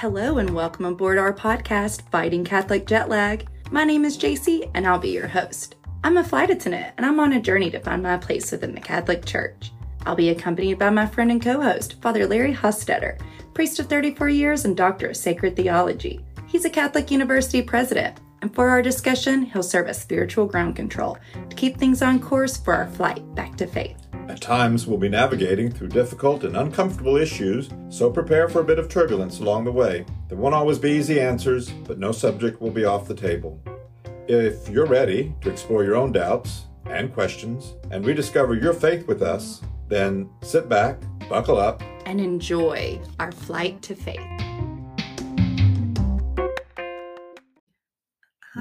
Hello and welcome aboard our podcast, Fighting Catholic Jet Lag. My name is JC and I'll be your host. I'm a flight attendant and I'm on a journey to find my place within the Catholic Church. I'll be accompanied by my friend and co host, Father Larry Hostetter, priest of 34 years and doctor of sacred theology. He's a Catholic University president, and for our discussion, he'll serve as spiritual ground control to keep things on course for our flight back to faith. At times, we'll be navigating through difficult and uncomfortable issues, so prepare for a bit of turbulence along the way. There won't always be easy answers, but no subject will be off the table. If you're ready to explore your own doubts and questions and rediscover your faith with us, then sit back, buckle up, and enjoy our flight to faith.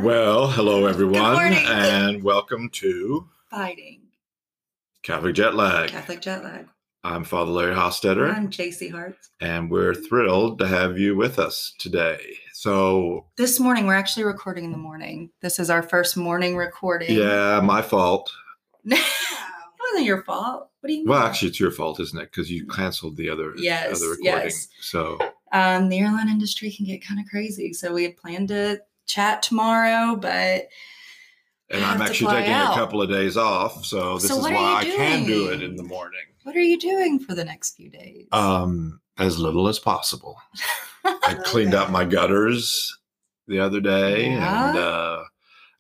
Well, hello everyone, morning. and welcome to Fighting Catholic Jet Lag. Catholic Jet Lag. I'm Father Larry Hostetter, I'm JC Hart. and we're thrilled to have you with us today. So, This morning, we're actually recording in the morning. This is our first morning recording. yeah, my fault. No. It wasn't your fault. What do you mean? Well, actually, it's your fault, isn't it? Because you canceled the other Yes, other recording. yes. So, um, the airline industry can get kind of crazy. So we had planned to chat tomorrow, but and I'm actually taking out. a couple of days off, so this So is why I can do it in the morning. what are you doing for the next few days? Um, as little as possible. I cleaned out my gutters the other day, Yeah. and uh,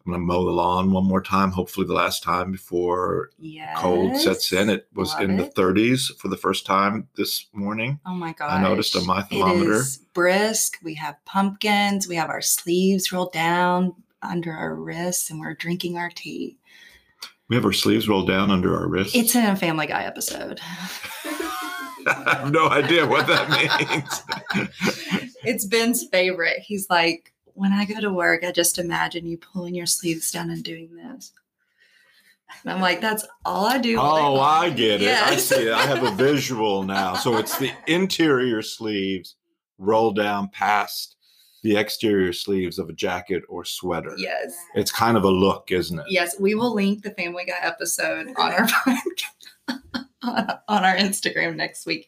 I'm gonna mow the lawn one more time. Hopefully, the last time before yes. cold sets in. It was Love in the 30s for the first time this morning. Oh my god! I noticed on my thermometer. is brisk. We have pumpkins. We have our sleeves rolled down under our wrists, and we're drinking our tea. We have our sleeves rolled down under our wrists. It's in a Family Guy episode. I have no idea what that means. it's Ben's favorite. He's like, when I go to work, I just imagine you pulling your sleeves down and doing this. And I'm like, that's all I do. all oh. I get it. I see it. I have a visual now. So it's the interior sleeves roll down past the exterior sleeves of a jacket or sweater. yes. It's kind of a look, isn't it? Yes. We will link the Family Guy episode on our on, our Instagram next week.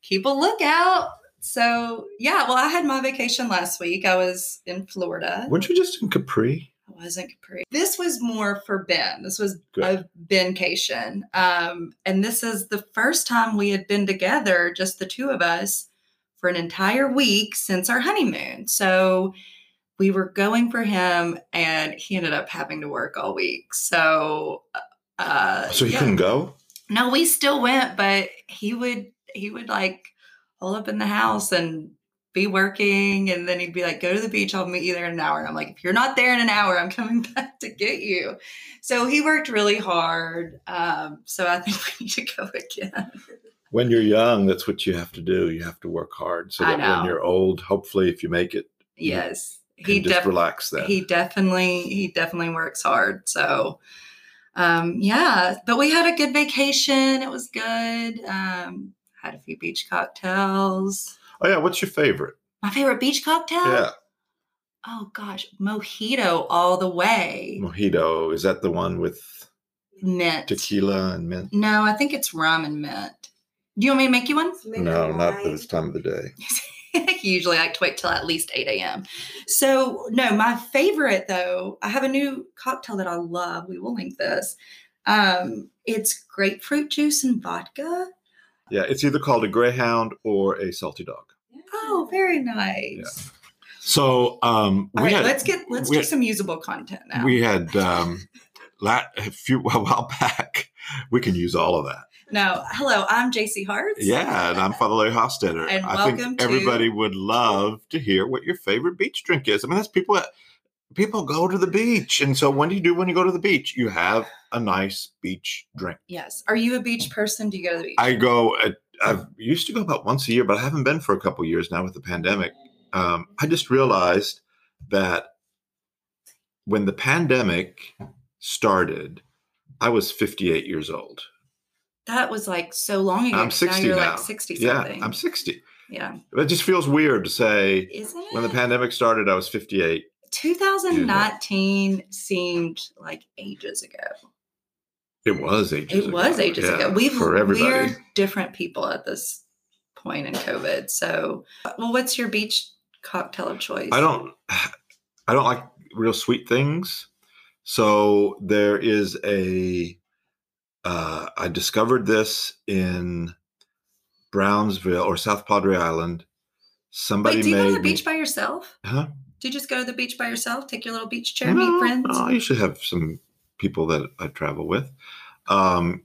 Keep a lookout. So yeah, well, I had my vacation last week. I was in Florida. Weren't you just in Capri? I wasn't Capri. This was more for Ben. This was Good. a Bencation. Um, and this is the first time we had been together, just the two of us, for an entire week since our honeymoon. So we were going for him, and he ended up having to work all week. So, uh, So he yeah. couldn't go? No, we still went, but he would he would like hole up in the house and be working, and then he'd be like, "Go to the beach. I'll meet you there in an hour." And I'm like, "If you're not there in an hour, I'm coming back to get you." So he worked really hard. Um, so I think we need to go again. When you're young, that's what you have to do. You have to work hard so that when you're old, hopefully, if you make it, Yes, he just definitely relax then. he definitely he definitely works hard. So um, yeah, but we had a good vacation. It was good. Um, had a few beach cocktails. Oh, yeah. What's your favorite? My favorite beach cocktail? Yeah. Oh gosh, mojito all the way. Mojito. Is that the one with Mint. tequila and mint? No, I think it's rum and mint. Do you want me to make you one? No, not for this time of the day. Usually, I usually like to wait till at least 8 a.m. So, no, my favorite though, I have a new cocktail that I love. We will link this. Um, it's grapefruit juice and vodka. Yeah, it's either called a greyhound or a salty dog. Oh, very nice. So um, we All right, had let's get let's do had- some usable content now. we had um, la- a few a while back. We can use all of that. no, hello, I'm JC Hart. Yeah, and I'm Father Larry Hostetter. And I welcome think to- everybody would love to hear what your favorite beach drink is. I mean, that's people that people go to the beach, and so when do you do when you go to the beach? You have a nice beach drink. Yes. Are you a beach person? Do you go to the beach? I go. I used to go about once a year, but I haven't been for a couple years now with the pandemic. Um, I just realized that when the pandemic started, I was 58 years old. that was like so long ago. I'm 'cause now 60 you're now. like 60 Yeah, something. I'm 60. yeah. It just feels weird to say Isn't it? when the pandemic started, I was 58. 2019 seemed like ages ago. It was ages It ago. was ages Yeah, ago. We've we're different people at this point in COVID. So, well, what's your beach cocktail of choice? I don't. I don't like real sweet things. So there is a. Uh, I discovered this in Brownsville or South Padre Island. Somebody Wait, do you made go to the me- beach by yourself? Huh? Do you just go to the beach by yourself? Take your little beach chair, No, meet friends? no, I usually have some people that I travel with. Um,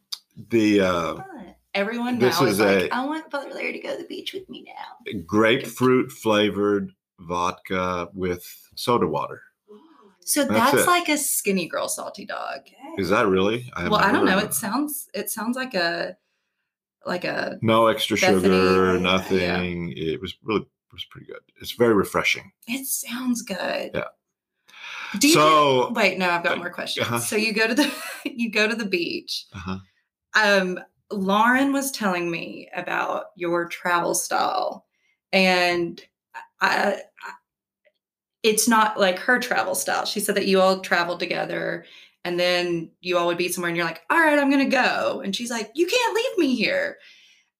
the uh, Fun. Everyone This now is, is like, a- I want Father Larry to go to the beach with me now. grapefruit flavored vodka with soda water. So That's that's, like a skinny girl salty dog. Is that really? I well, I don't know. It sounds it sounds like a like a no extra Bethany, sugar, yeah, nothing. It was really it was pretty good. It's very refreshing. it sounds good. Yeah. Do you So- wait, no, I've got more questions. uh-huh. So you go to the you go to the beach. Uh-huh. Um Lauren was telling me about your travel style and I, I it's not like her travel style. She said that you all traveled together and then you all would be somewhere and you're like, all right, I'm going to go. And she's like, you can't leave me here.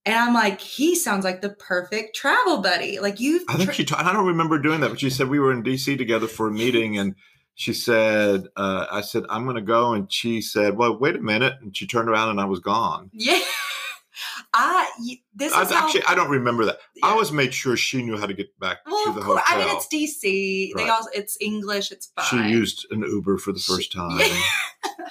And I'm like, he sounds like the perfect travel buddy. Like you've, I think she. I don't remember doing that, but she said we were in D.C. together for a meeting, and she said, uh, "I said I'm going to go," and she said, "Well, wait a minute," and she turned around and I was gone. yeah. I, this I, how, actually, I don't remember that. I always made sure she knew how to get back well, to the hotel. I mean, it's DC. They all it's English. It's fine. she used an Uber for the first time. Yeah.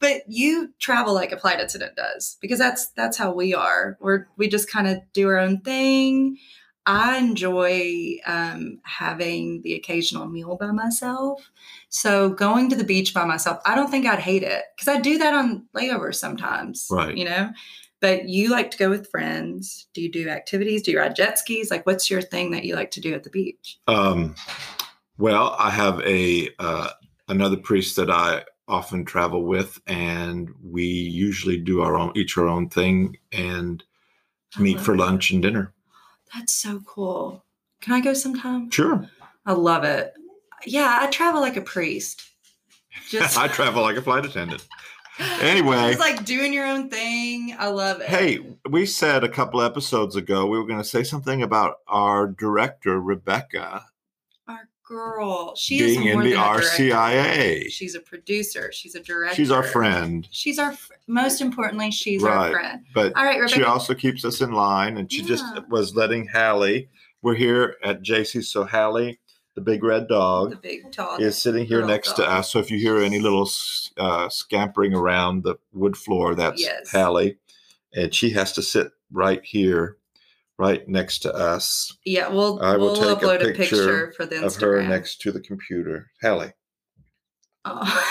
But you travel like a flight attendant does because that's that's how we are. We're we just kind of do our own thing. I enjoy um, having the occasional meal by myself. So going to the beach by myself i don't think i'd hate it because i do that on layovers sometimes Right. you know? But you like to go with friends. Do you do activities? Do you ride jet skis? Like what's your thing that you like to do at the beach? Um, well, I have a uh, another priest that I often travel with, and we usually do our own, each our own thing, and meet for lunch and dinner. that's so cool can i go sometime Sure, I love it. Yeah, I travel like a priest. Just I travel like a flight attendant. Anyway. it's like doing your own thing. I love it. Hey, we said a couple episodes ago we were going to say something about our director Rebecca girl, she being is in the than a director. RCIA. She's a producer. She's a director. She's our friend, She's our. fr- Most importantly, she's Right. our friend. but All right, she also keeps us in line, and she Yeah. just was letting Hallie. We're here at JC, so Hallie, the big red dog, the big tall. is sitting here next to us. So if you hear any little uh, scampering around the wood floor, that's Yes. Hallie, and she has to sit right here, right next to us, Yeah, we'll I will we'll take upload a picture picture, for the of her next to the computer. Hallie, Oh.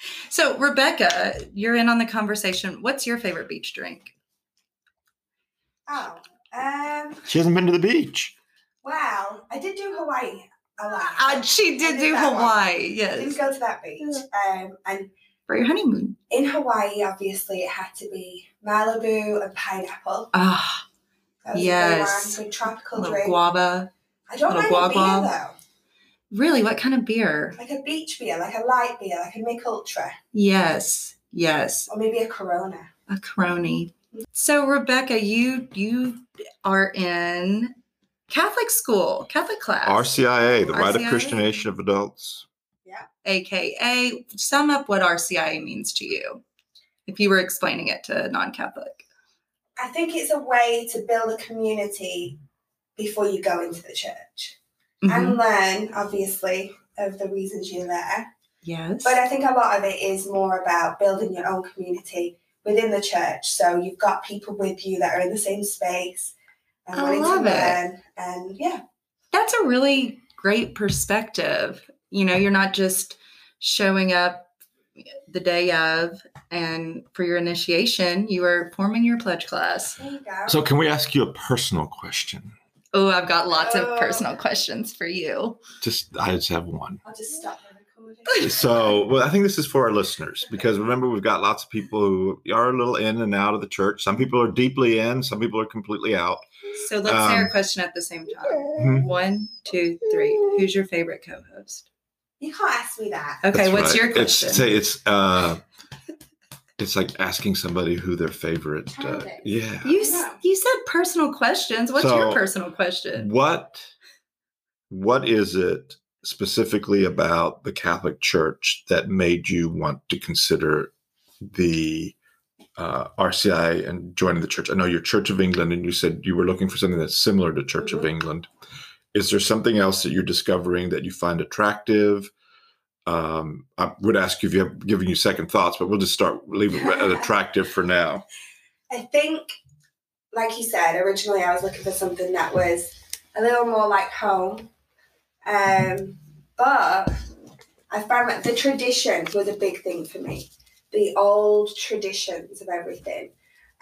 so Rebecca, you're in on the conversation. What's your favorite beach drink? Oh, um, she hasn't been to the beach. well, I did do Hawaii a lot. Uh, she did did do that one. Hawaii. I Yes, didn't go to that beach. Um, and for your honeymoon. in Hawaii, obviously, it had to be Malibu and pineapple. Ah, That was Yes. a good one, good tropical little drink. guava. I don't little mind a beer though, Really, what kind of beer? like a beach beer, like a light beer, like a Mich Ultra, Yes, yes, or maybe a Corona. a crony. So Rebecca, you you are in Catholic school, Catholic class, RCIA, the Rite of RCIA? Christian Initiation of Adults. Yeah. AKA sum up what RCIA means to you, if you were explaining it to non-Catholic. I think it's a way to build a community before you go into the church Mhm. and learn, obviously, of the reasons you're there. Yes. But I think a lot of it is more about building your own community within the church. So you've got people with you that are in the same space and I wanting love to it. And yeah, That's a really great perspective. You know, you're not just showing up the day of and for your initiation, you are forming your pledge class. you. So, can we ask you a personal question? Oh, I've got lots of Oh. personal questions for you. Just, I just have one. I'll just stop. So, well, I think this is for our listeners because remember, we've got lots of people who are a little in and out of the church. Some people are deeply in, some people are completely out. So let's say our Um, question at the same time. Mhm. One, two, three. Who's your favorite co-host? You can't ask me that. Okay, That's what's right. your question? It's, say it's uh, it's like asking somebody who their favorite. Uh, yeah. you s- you said personal questions. What's your personal question? What what is it specifically about the Catholic Church that made you want to consider the uh, RCI and joining the church? I know you're Church of England, and you said you were looking for something that's similar to Church of Mhm. England. Is there something else that you're discovering that you find attractive? Um, I would ask you if you have given you second thoughts, but we'll just start leave it at attractive for now. I think, like you said, originally I was looking for something that was a little more like home. Um, but I found that the tradition was a big thing for me. The old traditions of everything.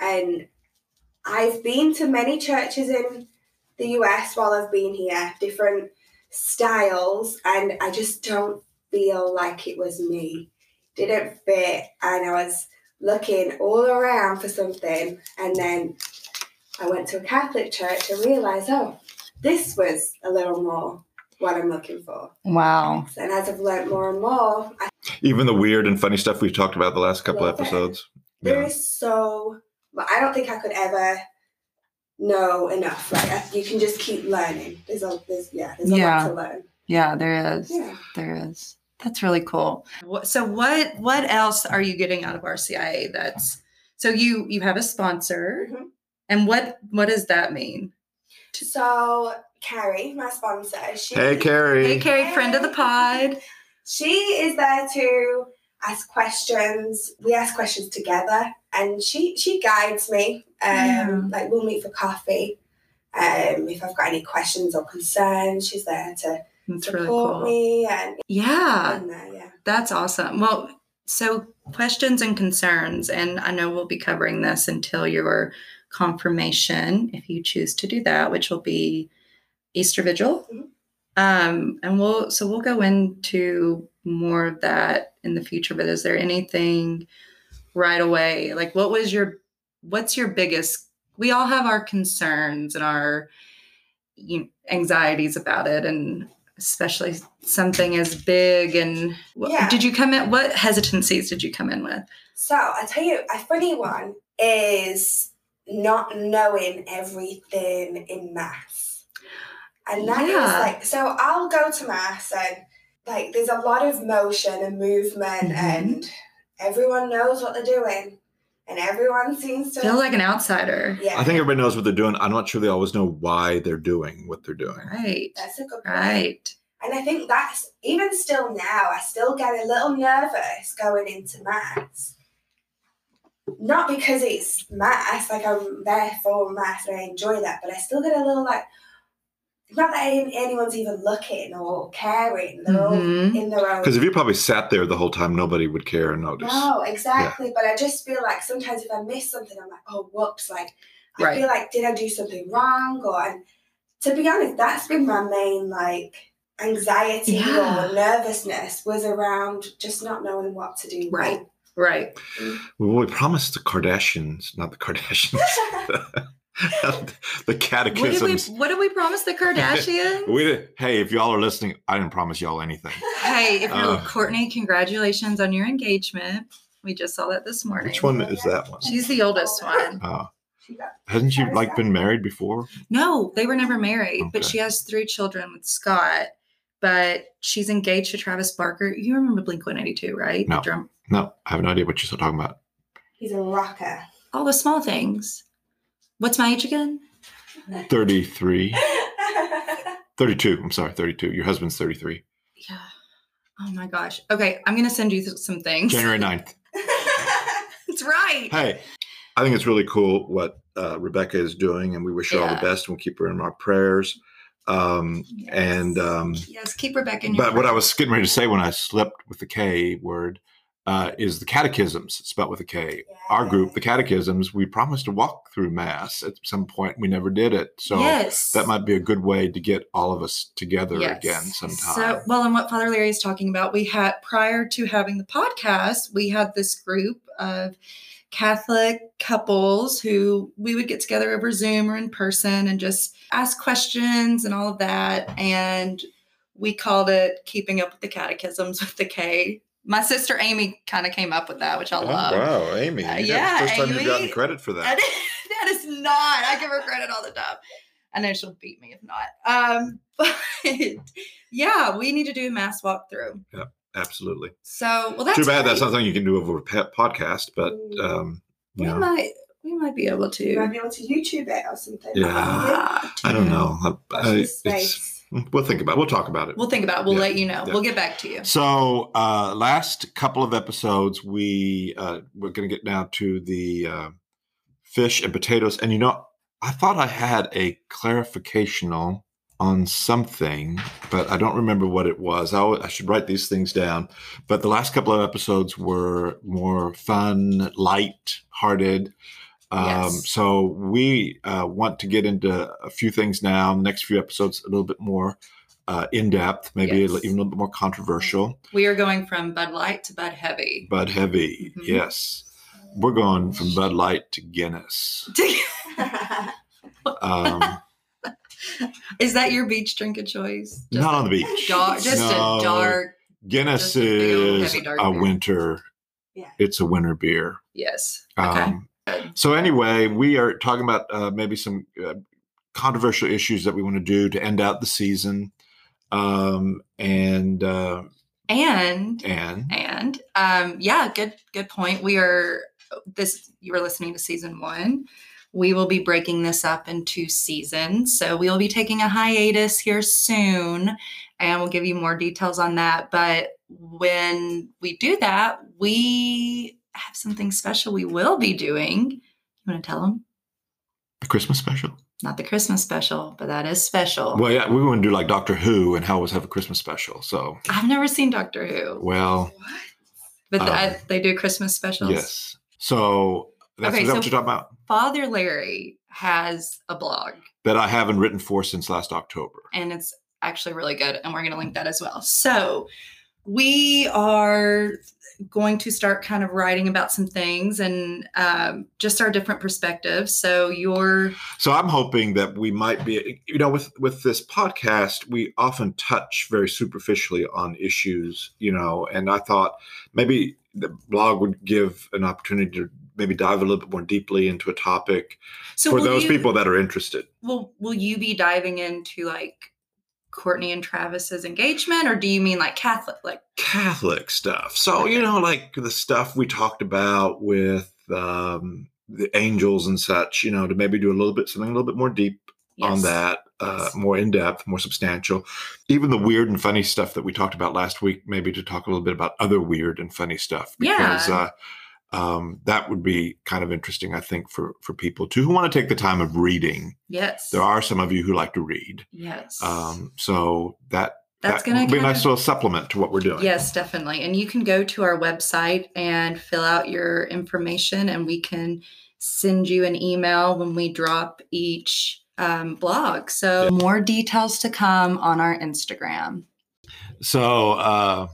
And I've been to many churches in the US while I've been here, different styles, and I just don't feel like it was me. Didn't fit, and I was looking all around for something, and then I went to a Catholic church and realized, oh, this was a little more what I'm looking for. Wow. And as I've learned more and more, I, Even the weird and funny stuff we've talked about the last couple Love it. episodes. there Yeah. is so, but I don't think I could ever know enough. Like I- you can just keep learning. There's a, there's yeah, there's a Yeah. lot to learn. Yeah, there is. Yeah. There is. That's really cool. So what what else are you getting out of RCIA that's so you you have a sponsor Mhm. and what what does that mean? So Carrie, my sponsor, she Hey, Carrie. Hey Carrie, friend of the pod. She is there to ask questions. We ask questions together, and she she guides me. Um, Yeah. like we'll meet for coffee. Um, if I've got any questions or concerns, she's there to That's support really cool. me and Yeah, there. Yeah. that's awesome. Well, so questions and concerns, and I know we'll be covering this until your confirmation, if you choose to do that, which will be Easter Vigil. Mhm. Um, and we'll so we'll go into more of that in the future. But is there anything right away? Like, what was your what's your biggest? We all have our concerns and our you, anxieties about it, and especially something as big. And what, Yeah. did you come in? What hesitancies did you come in with? So I tell you, a funny one is not knowing everything in mass, and that is Yeah. like so. I'll go to mass and like there's a lot of motion and movement, Mhm. and everyone knows what they're doing, and everyone seems to Feel like an outsider, yeah. I think everybody knows what they're doing. I'm not sure they always know why they're doing what they're doing. right? that's a good point. Right. And I think that's even still now, I still get a little nervous going into mass. Not because it's mass, like I'm there for mass and I enjoy that, but I still get a little like, not that anyone's even looking or caring. They're all Mhm. in their own. Because if you probably sat there the whole time, nobody would care and notice. No, exactly. But I just feel like sometimes if I miss something, I'm like, oh, whoops. Like, I Right. feel like, did I do something wrong? Or, and to be honest, that's been my main, like, anxiety Yeah. or nervousness was around just not knowing what to do. Right. Right. Well, we promised the Kardashians, not the Kardashians, the What did we catechisms. what did we promise the Kardashians? We did, hey, if y'all are listening, I didn't promise y'all anything. hey, if you're Uh. Courtney, congratulations on your engagement. We just saw that this morning. Which one is that one? She's the oldest one. Uh, hasn't she like been married before? No, they were never married, but she has three children with Scott. But she's engaged to Travis Barker. You remember Blink 182, right? No. Drum. No, I have no idea what you're talking about. He's a rocker. All the small things. What's my age again? 33. 32. I'm sorry, 32. Your husband's 33. Yeah. Oh my gosh. Okay, I'm gonna send you some things. January 9th. That's right. Hey, I think it's really cool what uh, Rebecca is doing, and we wish her all the best, and we'll keep her in our prayers. Um, Yes. and um, yes, keep Rebecca in your but what I was getting ready to say when I slipped with the K word uh, is the catechisms spelled with a K. Our group, the catechisms, we promised to walk through Mass at some point. We never did it. So yes. that might be a good way to get all of us together Yes. again sometime. So, well, and what Father Larry is talking about, we had prior to having the podcast, we had this group of Catholic couples who we would get together over Zoom or in person and just ask questions and all of that. And we called it Keeping Up with the Catechisms with the K. My sister Amy kind of came up with that, which I Oh, love. wow, Amy. Uh, That's yeah, the first time you've gotten credit for that. that is not. I give her credit all the time. I know she'll beat me if not. Um, but yeah, we need to do a mass walkthrough. Yeah, absolutely. So, well, that's Too bad great. that's not something you can do over a pe- podcast, but um, you We know, might, we might be able to. You might be able to YouTube it or something. Yeah. Ah, I don't know. I- I- it's- space. We'll think about. it. We'll talk about it. We'll think about it. We'll Yeah. let you know. Yeah. We'll get back to you. So, uh, last couple of episodes, we uh, we're going to get now to the uh, fish and potatoes, and you know, I thought I had a clarificational on something, but I don't remember what it was. I, I should write these things down. But the last couple of episodes were more fun, light-hearted. Um, Yes. So we uh, want to get into a few things now. Next few episodes, a little bit more uh, in depth, maybe Yes. even a little bit more controversial. We are going from Bud Light to Bud Heavy. Bud Heavy, Mhm. yes. We're going from Bud Light to Guinness. Um, Is that your beach drink of choice? Just not on the beach. dark, just No. a dark. Guinness a is heavy dark a winter. Yeah. It's a winter beer. Yes. Okay. Um. So anyway, we are talking about uh, maybe some uh, controversial issues that we want to do to end out the season, um, and uh, And and and um, yeah, good good point. We are this. You were listening to season one. We will be breaking this up into seasons, so we will be taking a hiatus here soon, and we'll give you more details on that. But when we do that, we have something special we will be doing. You want to tell them? the Christmas special. Not the Christmas special, but that is special. Well, yeah, we want to do like Doctor Who and how always have a Christmas special. So, I've never seen Doctor Who, well, but Um, I, they do Christmas specials. yes. So that's Okay, so- what you're talking about. Father Larry has a blog, that I haven't written for since last October. and it's actually really good, and we're going to link that as well. So we are going to start kind of writing about some things and um, just our different perspectives. So your So I'm hoping that we might be, you know, with with this podcast, we often touch very superficially on issues, you know, and I thought maybe the blog would give an opportunity to maybe dive a little bit more deeply into a topic so for those you- people that are interested. Will Will you be diving into like Courtney and Travis's engagement, or do you mean like Catholic? Like Catholic stuff. So, you know, like the stuff we talked about with um, the angels and such, you know, to maybe do a little bit, something a little bit more deep on that, uh, Yes. more in depth, more substantial. Even the weird and funny stuff that we talked about last week, maybe to talk a little bit about other weird and funny stuff because Yeah. uh, um, that would be kind of interesting, I think, for for people too who want to take the time of reading. Yes. There are some of you who like to read, Yes. um, so that That's that going to be a nice little supplement to what we're doing. Yes, definitely. And you can go to our website and fill out your information, and we can send you an email when we drop each um, blog. So, more details to come on our Instagram. So uh,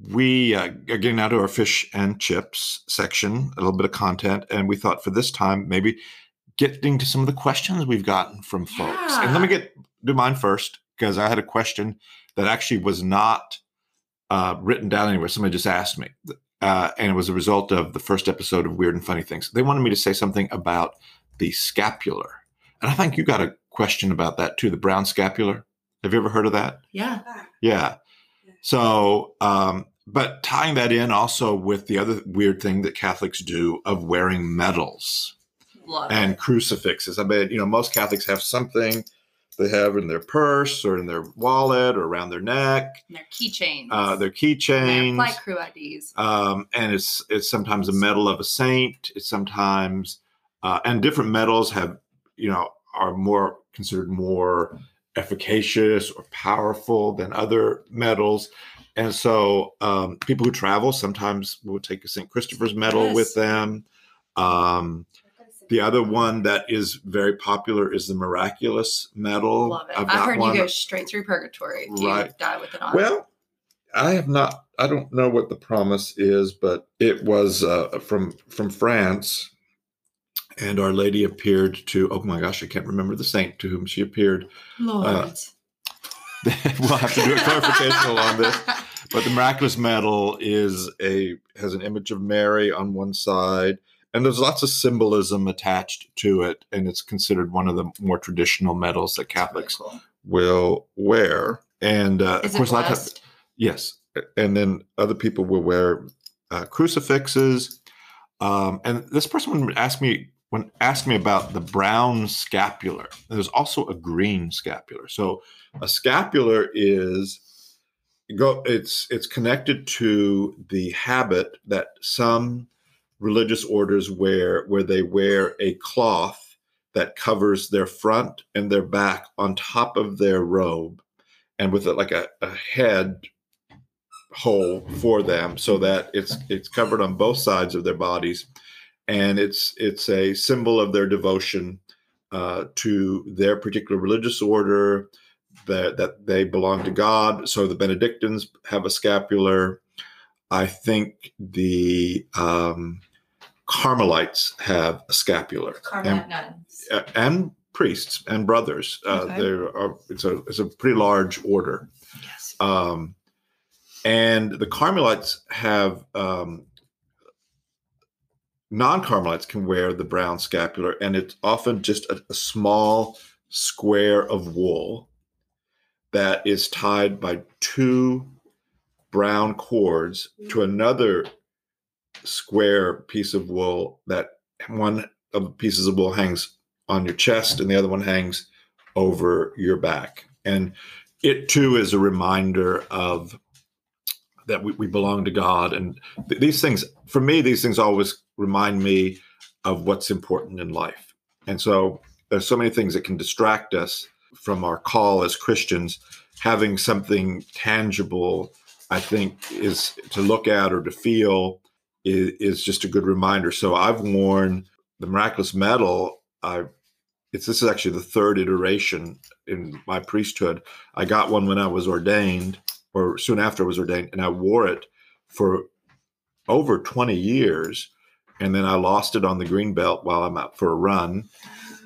we uh, are getting now to our fish and chips section, a little bit of content, and we thought for this time maybe getting to some of the questions we've gotten from folks. And let me get do mine first because I had a question that actually was not uh, written down anywhere. Somebody just asked me, uh, and it was a result of the first episode of Weird and Funny Things. They wanted me to say something about the scapular, and I think you got a question about that too. The brown scapular. Have you ever heard of that? Yeah. Yeah. So, um, but tying that in also with the other weird thing that Catholics do of wearing medals Love and it. crucifixes. I mean, you know, most Catholics have something they have in their purse or in their wallet or around their neck, And their keychains. uh, their keychains. flight crew IDs. Um, and it's it's sometimes a medal of a saint. It's sometimes uh, and different medals have you know are more considered more efficacious or powerful than other medals. And so um, people who travel sometimes will take a St. Christopher's medal Yes. with them. Um, the other one that is very popular is the miraculous medal. Love it. I've I've, heard one. you go straight through purgatory if you die with it on. Well, I have not. I don't know what the promise is, but it was uh, from from France, and Our Lady appeared to. Oh my gosh, I can't remember the saint to whom she appeared. Lord. uh, we'll have to do a clarification along this. But the miraculous medal is a has an image of Mary on one side, and there's lots of symbolism attached to it, and it's considered one of the more traditional medals that Catholics Really cool. will wear. And uh, of course, it a lot of yes, and then other people will wear uh, crucifixes. Um, and this person would ask me when asked me about the brown scapular. There's also a green scapular. So a scapular is go it's it's connected to the habit that some religious orders wear where they wear a cloth that covers their front and their back on top of their robe and with it like a, a head hole for them so that it's it's covered on both sides of their bodies and it's it's a symbol of their devotion uh, to their particular religious order that that they belong to God. So the Benedictines have a scapular. I think the um, Carmelites have a scapular, Carmelite nuns. Uh, and priests and brothers. Uh, Okay. There are it's a it's a pretty large order. Yes. Um, and the Carmelites have um, non Carmelites can wear the brown scapular, and it's often just a, a small square of wool that is tied by two brown cords to another square piece of wool that one of the pieces of wool hangs on your chest and the other one hangs over your back. And it too is a reminder of that we, we belong to god. And th- these things for me these things always remind me of what's important in life. And so there's so many things that can distract us from our call as christians. Having something tangible i think is to look at or to feel is, is just a good reminder. So i've worn the miraculous medal. I it's this is actually the third iteration in my priesthood. I got one when I was ordained, or soon after I was ordained, and I wore it for over 20 years. And then I lost it on the green belt while I'm out for a run.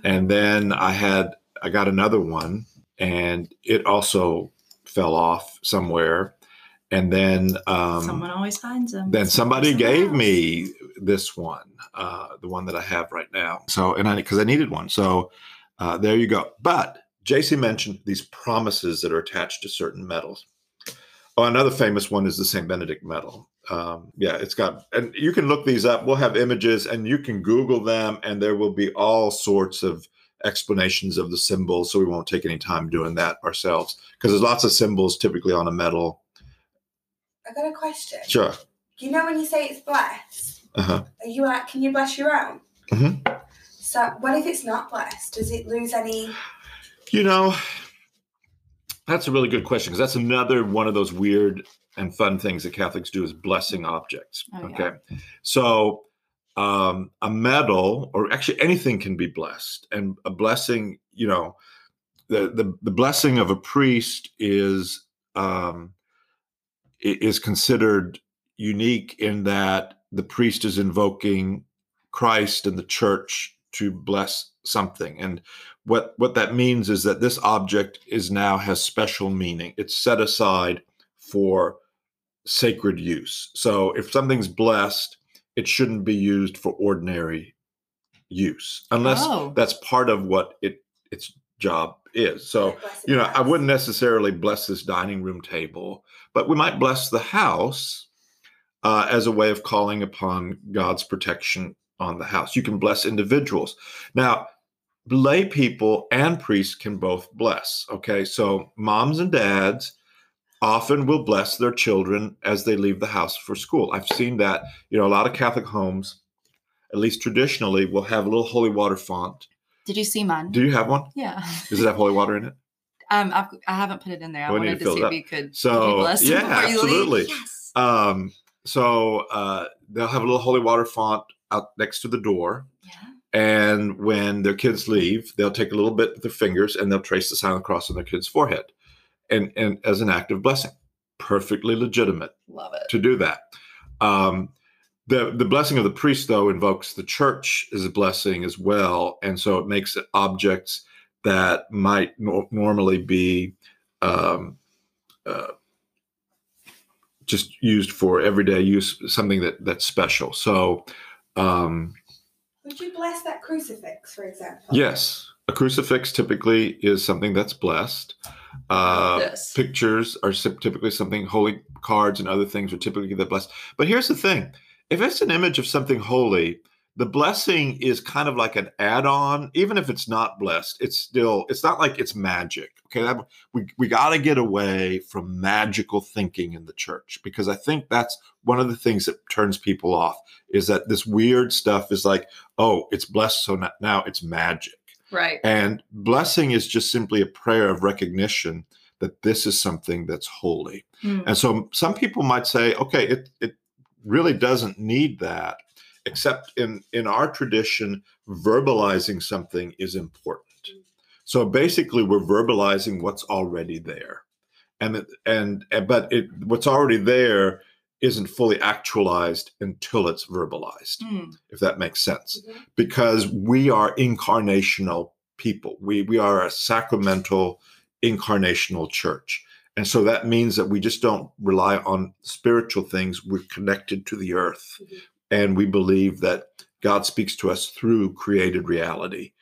And then I had, I got another one, and it also fell off somewhere. And then, um, Someone always finds them. then somebody gave else. me this one, uh, the one that I have right now. So, and I because I needed one, so uh, there you go. But JC mentioned these promises that are attached to certain medals. Oh, another famous one is the Saint Benedict medal. Um, yeah, it's got, and you can look these up. We'll have images, and you can Google them, and there will be all sorts of explanations of the symbols. So we won't take any time doing that ourselves because there's lots of symbols typically on a medal. I got a question. Sure. You know when you say it's blessed, Uh huh. are you like, can you bless your own? Mhm. So what if it's not blessed? Does it lose any? You know, that's a really good question because that's another one of those weird and fun things that Catholics do is blessing objects. Oh, okay. So um, a medal or actually anything can be blessed. And a blessing, you know, the the, the blessing of a priest is um, is considered unique in that the priest is invoking Christ and the church to bless something. And what what that means is that this object is now has special meaning. It's set aside for sacred use. So if something's blessed, it shouldn't be used for ordinary use unless Oh. that's part of what it its job is. So you know, I wouldn't necessarily bless this dining room table, but we might bless the house uh, as a way of calling upon God's protection on the house. You can bless individuals. Now, lay people and priests can both bless. Okay, so moms and dads often will bless their children as they leave the house for school. I've seen that. You know, a lot of Catholic homes, at least traditionally, will have a little holy water font. Did you see mine? Do you have one? yeah. Does it have holy water in it? Um, I've, I haven't put it in there. I We wanted to to, see if you could. So, you yeah, before you absolutely. Yes. Um, so uh, they'll have a little holy water font out next to the door. Yeah. And when their kids leave, they'll take a little bit with their fingers and they'll trace the sign of the cross on their kid's forehead. And, and as an act of blessing, perfectly legitimate Love it. to do that. Um, the, the blessing of the priest, though, invokes the church as a blessing as well. And so it makes it objects that might nor- normally be um, uh, just used for everyday use, something that that's special. So, um, Would you bless that crucifix, for example? Yes. A crucifix typically is something that's blessed. Uh. Pictures are typically something, holy cards and other things are typically the blessed. But here's the thing if it's an image of something holy, the blessing is kind of like an add-on even if it's not blessed it's still it's not like it's magic okay that, we, we got to get away from magical thinking in the church because i think that's one of the things that turns people off is that this weird stuff is like oh it's blessed so now it's magic Right. and blessing is just simply a prayer of recognition that this is something that's holy Mm. and so some people might say, okay, it, it really doesn't need that, except in, in our tradition, verbalizing something is important. So basically, we're verbalizing what's already there. And, and, and but it, what's already there isn't fully actualized until it's verbalized, Mm. if that makes sense Mhm. because we are incarnational people. We we are a sacramental incarnational church. And so that means that we just don't rely on spiritual things. We're connected to the earth. Mhm. And we believe that God speaks to us through created reality.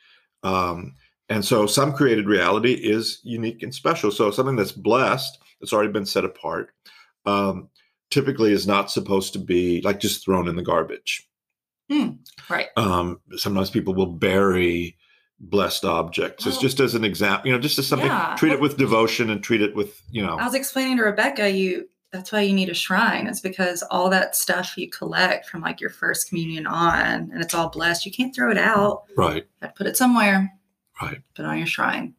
Um, and so some created reality is unique and special. So something that's blessed, that's already been set apart, um, typically is not supposed to be like just thrown in the garbage Right. um, sometimes people will bury blessed objects. It's just as an example, you know, just as something. Yeah. Treat it with devotion and treat it with, you know, I was explaining to Rebecca, you that's why you need a shrine. It's because all that stuff you collect from like your first communion on, and it's all blessed. You can't throw it out. right, to put it somewhere. Right. Put it on your shrine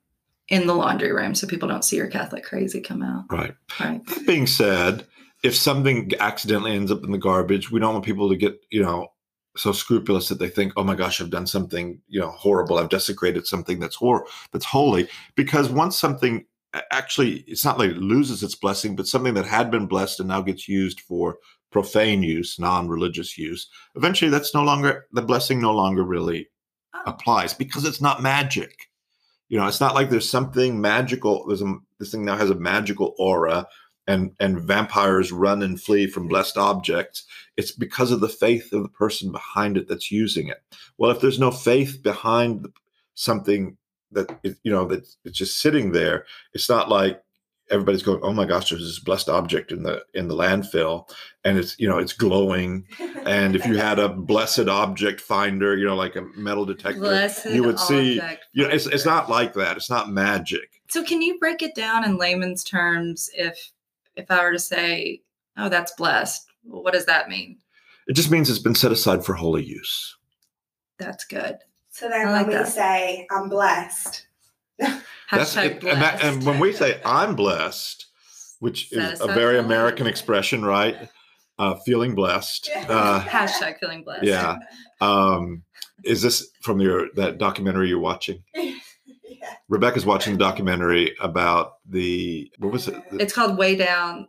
in the laundry room so people don't see your Catholic crazy come out. right. Right. That being said, if something accidentally ends up in the garbage, we don't want people to get, you know, so scrupulous that they think, "Oh my gosh, I've done something, you know, horrible. I've desecrated something that's hor- that's holy." Because once something actually, it's not like it loses its blessing, but something that had been blessed and now gets used for profane use, non-religious use, eventually that's no longer the blessing no longer really Oh. applies because it's not magic. You know, it's not like there's something magical. There's a this thing now has a magical aura, and and vampires run and flee from blessed objects. It's because of the faith of the person behind it that's using it. Well, if there's no faith behind something that it, you know that it's just sitting there, it's not like everybody's going, "Oh my gosh, there's this blessed object in the in the landfill," and it's you know it's glowing. And if you had a blessed object finder, you know, like a metal detector, Blessed you would see you know, it's it's not like that. It's not magic. So can you break it down in layman's terms if if I were to say, oh, that's blessed, well, what does that mean? It just means it's been set aside for holy use. That's good. So then I when like we say, I'm blessed, That's Hashtag it, and, that, and when we say I'm blessed, which Set is a very American use. expression, right? Uh, feeling blessed. Uh, Hashtag feeling blessed. yeah. Um, is this from your that documentary you're watching? yeah. Rebecca's watching the documentary about the what was it? It's called Way Down.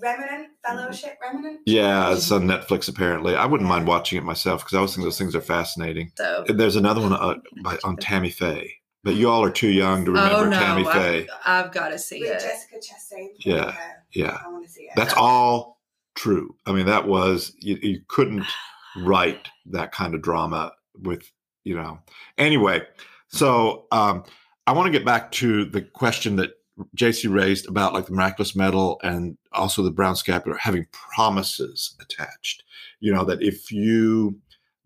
Remnant Fellowship, Remnant? Yeah, it's on Netflix apparently. I wouldn't mind watching it myself because I always think those things are fascinating. So And There's another one uh, by, on Tammy Faye, but you all are too young to remember oh no, Tammy I've, Faye. I've got to see With it. Jessica Chastain. Yeah. Yeah, I want to see it. that's all true. I mean, that was you, you couldn't write that kind of drama with you know. Anyway, so um, I want to get back to the question that JC raised about like the miraculous medal and also the brown scapular having promises attached. You know that if you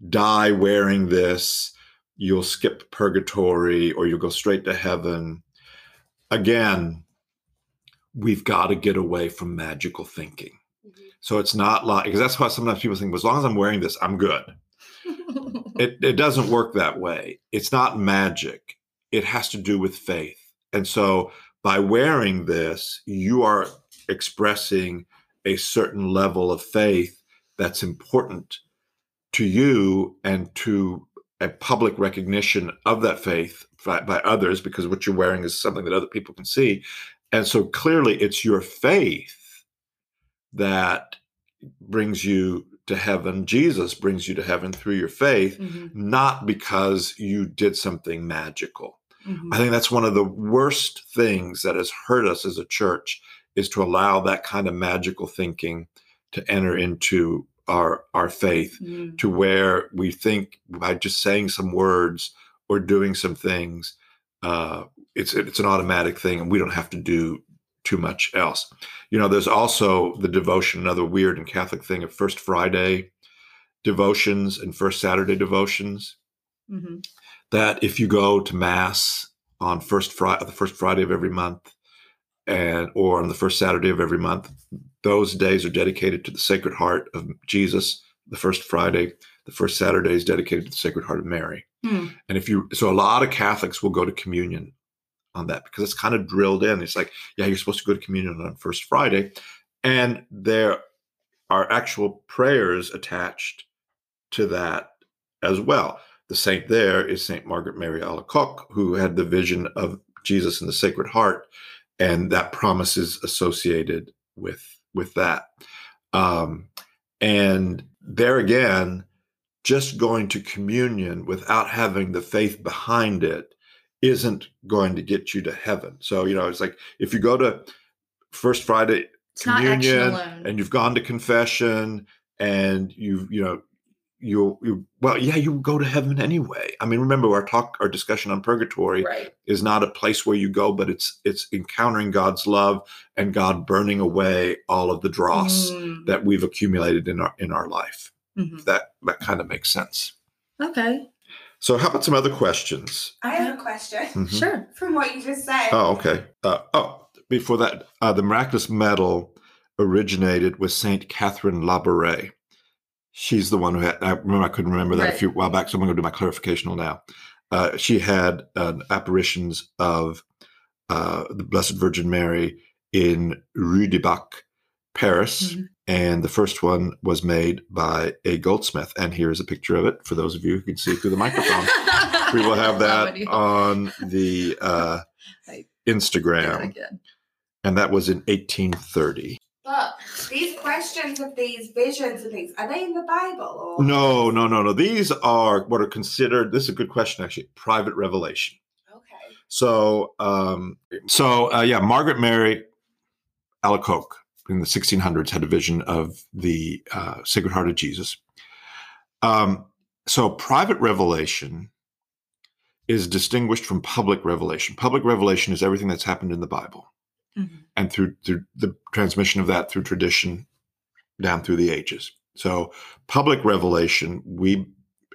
die wearing this, you'll skip purgatory or you'll go straight to heaven. Again, we've got to get away from magical thinking. Mhm. So it's not like because that's why sometimes people think, well, as long as I'm wearing this, I'm good. It it doesn't work that way. It's not magic. It has to do with faith. And so by wearing this, you are expressing a certain level of faith that's important to you and to a public recognition of that faith by, by others because what you're wearing is something that other people can see. And so clearly it's your faith that brings you to heaven. Jesus brings you to heaven through your faith, Mhm, not because you did something magical. mhm. I think that's one of the worst things that has hurt us as a church is to allow that kind of magical thinking to enter into our our faith Mm. to where we think by just saying some words or doing some things, uh, it's it's an automatic thing, and we don't have to do too much else. You know, there's also the devotion, another weird and Catholic thing of First Friday devotions and First Saturday devotions. Mhm. That if you go to Mass on first Friday, the first Friday of every month, and or on the first Saturday of every month, those days are dedicated to the Sacred Heart of Jesus. The first Friday, the first Saturday is dedicated to the Sacred Heart of Mary. Hmm. And if you, so a lot of Catholics will go to communion on that because it's kind of drilled in. It's like, yeah, you're supposed to go to communion on First Friday. And there are actual prayers attached to that as well. The saint there is Saint Margaret Mary Alacoque, who had the vision of Jesus in the Sacred Heart, and that promise is associated with with that. Um, and there again, just going to communion without having the faith behind it isn't going to get you to heaven. So you know, it's like if you go to First Friday It's communion and you've gone to confession and you've you know you you well yeah you go to heaven anyway i mean remember our talk our discussion on purgatory right. is not a place where you go but it's it's encountering god's love and god burning away all of the dross Mm. that we've accumulated in our in our life Mhm. that that kind of makes sense Okay. So how about some other questions I have a question Mhm. Sure. from what you just said. Oh, okay. Uh, oh, before that, uh, the miraculous medal originated with Saint Catherine Labouré. She's the one who had. I remember I couldn't remember that a few while back, so I'm going to do my clarificational now. Uh, she had uh, apparitions of uh, the Blessed Virgin Mary in Rue de Bac, Paris, Mhm. And the first one was made by a goldsmith. And here's a picture of it for those of you who can see through the microphone. we will have that on the uh, Instagram, and that was in 1830. But these questions of these visions and things, are they in the Bible? Or No, no, no, no. These are what are considered. This is a good question, actually. Private revelation. Okay. So, um, so uh, yeah, Margaret Mary Alacoque in the 1600s had a vision of the uh, Sacred Heart of Jesus. Um, so, private revelation is distinguished from public revelation. Public revelation is everything that's happened in the Bible, Mhm. and through through the transmission of that through tradition down through the ages. So, public revelation, we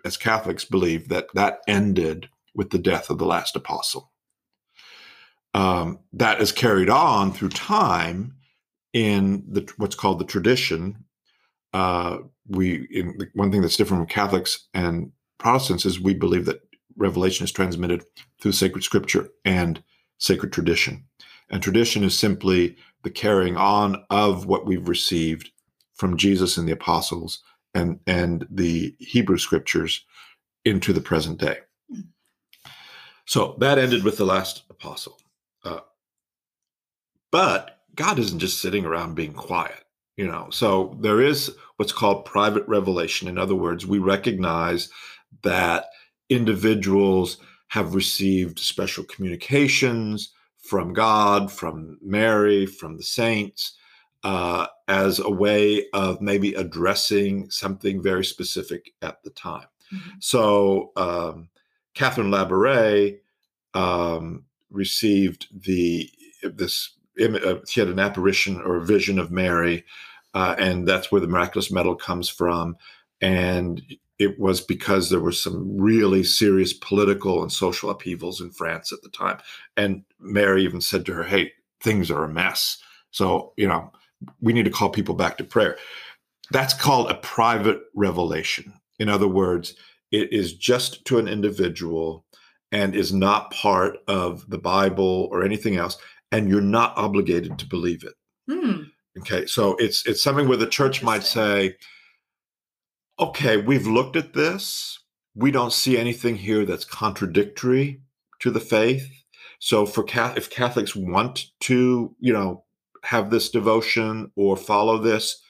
as Catholics believe that that ended with the death of the last apostle. Um, that is carried on through time in the what's called the tradition. Uh, we in, one thing that's different from Catholics and Protestants is we believe that revelation is transmitted through sacred scripture and sacred tradition. And tradition is simply the carrying on of what we've received from Jesus and the apostles and and the Hebrew scriptures into the present day. So that ended with the last apostle. Uh, but God isn't just sitting around being quiet, you know. So there is what's called private revelation. In other words, we recognize that individuals have received special communications from God, from Mary, from the saints, uh, as a way of maybe addressing something very specific at the time. Mhm. So um, Catherine Labouré um, received the this she had an apparition or a vision of Mary, uh, and that's where the miraculous medal comes from. And it was because there were some really serious political and social upheavals in France at the time. And Mary even said to her, "Hey, things are a mess. So you know, we need to call people back to prayer." That's called a private revelation. In other words, it is just to an individual and is not part of the Bible or anything else, and you're not obligated to believe it. Hmm. Okay, so it's it's something where the church might say, "Okay, we've looked at this. We don't see anything here that's contradictory to the faith. So, for if Catholics want to, you know, have this devotion or follow this,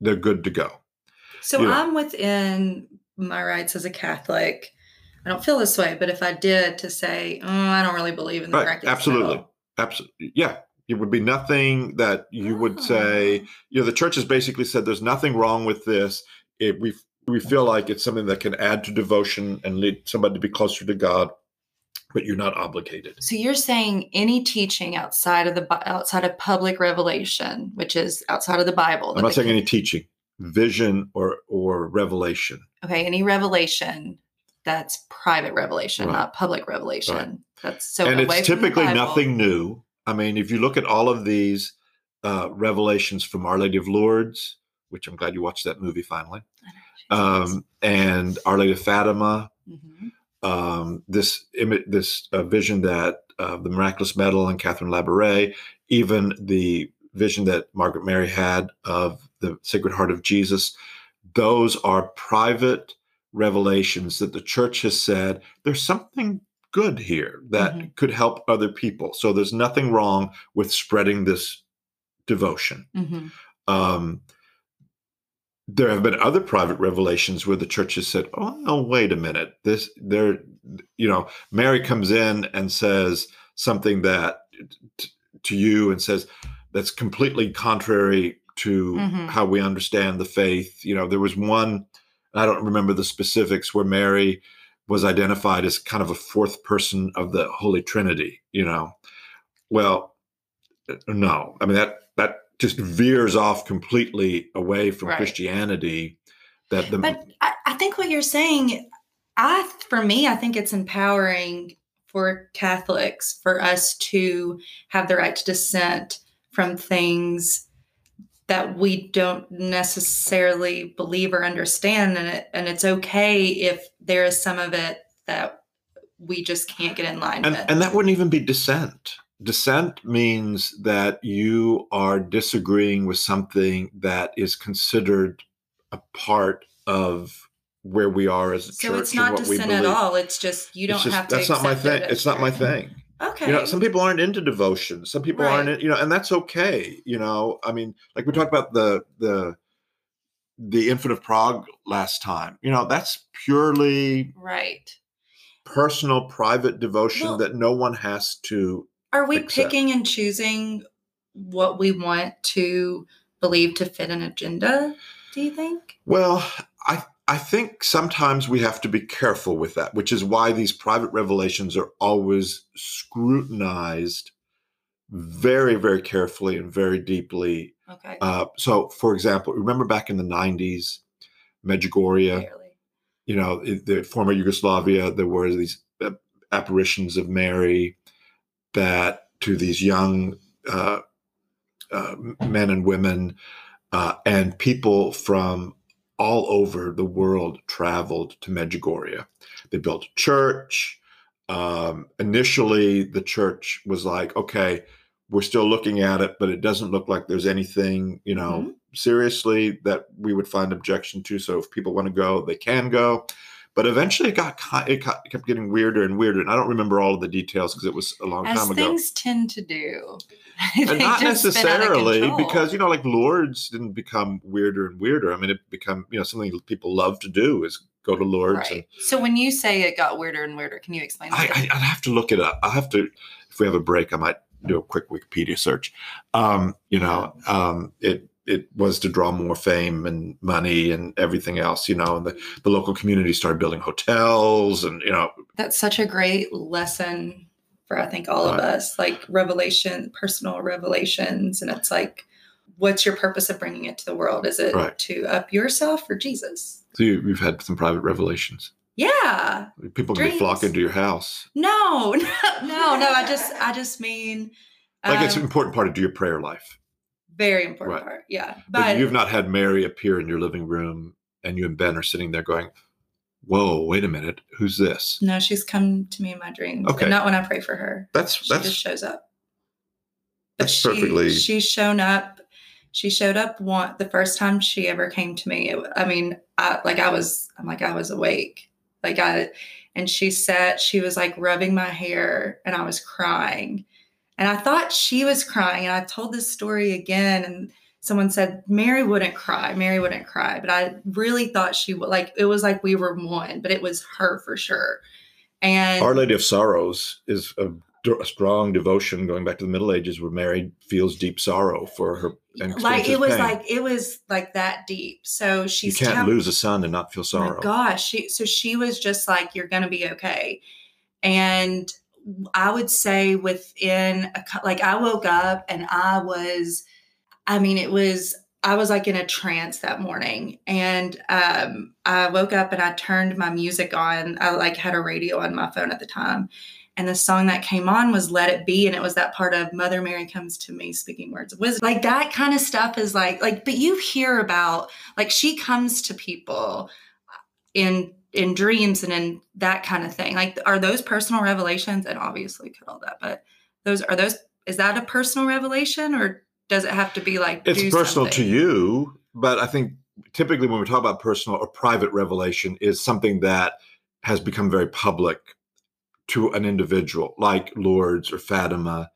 they're good to go." So Yeah. I'm within my rights as a Catholic. I don't feel this way, but if I did to say, oh, I don't really believe in the Right, absolutely. medal," Absolutely, yeah, It would be nothing that you would ah. say. Oh. You know, the church has basically said there's nothing wrong with this. It, we we feel like it's something that can add to devotion and lead somebody to be closer to God, but you're not obligated. So you're saying any teaching outside of the outside of public revelation, which is outside of the Bible. I'm not saying any teaching, vision, or or revelation. okay, any revelation that's private revelation, Right. not public revelation. That's so and it's typically nothing new. I mean, if you look at all of these uh, revelations from Our Lady of Lourdes, which I'm glad you watched that movie finally, um, and Our Lady of Fatima, Mhm. um, this imi- this uh, vision that uh, the miraculous medal and Catherine Labouré, even the vision that Margaret Mary had of the Sacred Heart of Jesus, those are private revelations that the church has said there's something good here that Mhm. could help other people. So there's nothing wrong with spreading this devotion. Mhm. Um, there have been other private revelations where the church has said, "Oh, no, wait a minute. This, there, you know, Mary comes in and says something that t- to you and says that's completely contrary to Mhm. how we understand the faith." You know, there was one, I don't remember the specifics, where Mary was identified as kind of a fourth person of the Holy Trinity. You know, well, uh, no, I mean that that just veers off completely away from Right. Christianity. That the But I, I think what you're saying, I for me, I think it's empowering for Catholics for us to have the right to dissent from things that we don't necessarily believe or understand, and it, and it's okay if there is some of it that we just can't get in line and with. and that wouldn't even be dissent. Dissent means that you are disagreeing with something that is considered a part of where we are as a society. so church. it's not dissent at all. It's just you don't just- have to. That's not my thing. it It's not my thing. Okay. You know, some people aren't into devotion. Some people Right. aren't, you know, and that's okay. You know, I mean, like we talked about the the the infant of Prague last time. You know, that's purely right. personal, private devotion Well- that no one has to. Are we accept. picking and choosing what we want to believe to fit an agenda? Do you think? Well, I I think sometimes we have to be careful with that, which is why these private revelations are always scrutinized very, very carefully and very deeply Okay. Uh, so, for example, remember back in the 90s, Medjugorje, Barely. you know, the former Yugoslavia, there were these apparitions of Mary that to these young uh, uh, men and women uh, and people from all over the world traveled to Medjugorje. They built a church. Um, initially, the church was like, okay, we're still looking at it, but it doesn't look like there's anything, you know, seriously that we would find objection to. So if people want to go, they can go. But eventually, it got it kept getting weirder and weirder, and I don't remember all of the details because it was a long As time ago. things tend to do. And not just spin out of necessarily because you know, like Lourdes didn't become weirder and weirder. I mean, it become you know something people love to do is go to Lourdes and So when you say it got weirder and weirder, can you explain I, that? I, I'd have to look it up. I'll have to, if we have a break, I might do a quick Wikipedia search. Um, you know, um, it it was to draw more fame and money and everything else. You know, and the, the local community started building hotels, and you know, That's such a great lesson for I think all of us, like revelation, personal revelations, and it's like, what's your purpose of bringing it to the world? Is it Right. to up yourself or Jesus? so you, you've had some private revelations. Yeah. People can be Dreams. flocking to your house. No, no, no, no. I just, I just mean, Like it's an um, important part of your prayer life. Very important Right. part. Yeah, But, but, you've not had Mary appear in your living room, and you and Ben are sitting there going, "Whoa, wait a minute, who's this?" no, she's come to me in my dreams, Okay. but not when I pray for her. That's She that's just shows up. But that's she, perfectly- She's shown up. She showed up one the first time she ever came to me. It, I mean, I like I was. I'm like I was awake. Like I, and she sat. She was like rubbing my hair, and I was crying. And I thought she was crying. And I told this story again, and someone said Mary wouldn't cry. Mary wouldn't cry, but I really thought she would. Like it was like we were one, but it was her for sure. And Our Lady of Sorrows is a a strong devotion going back to the Middle Ages where Mary feels deep sorrow for her and like it was pain. like it was like that deep. So she you can't tell- lose a son and not feel sorrow. gosh, she so she was just like, "You're gonna be okay," and I would say within a like I woke up and I was, I mean, it was I was like in a trance that morning, and um, I woke up and I turned my music on. I like had a radio on my phone at the time. And the song that came on was Let It Be. And it was that part of Mother Mary comes to me speaking words of wisdom. Like that kind of stuff is like, like, but you hear about like she comes to people in in dreams and in that kind of thing. Like are those personal revelations? And obviously could all that but those are those is that a personal revelation or does it have to be like it's personal to you, but I think typically when we talk about personal or private revelation is something that has become very public to an individual, like Lourdes or Fatima.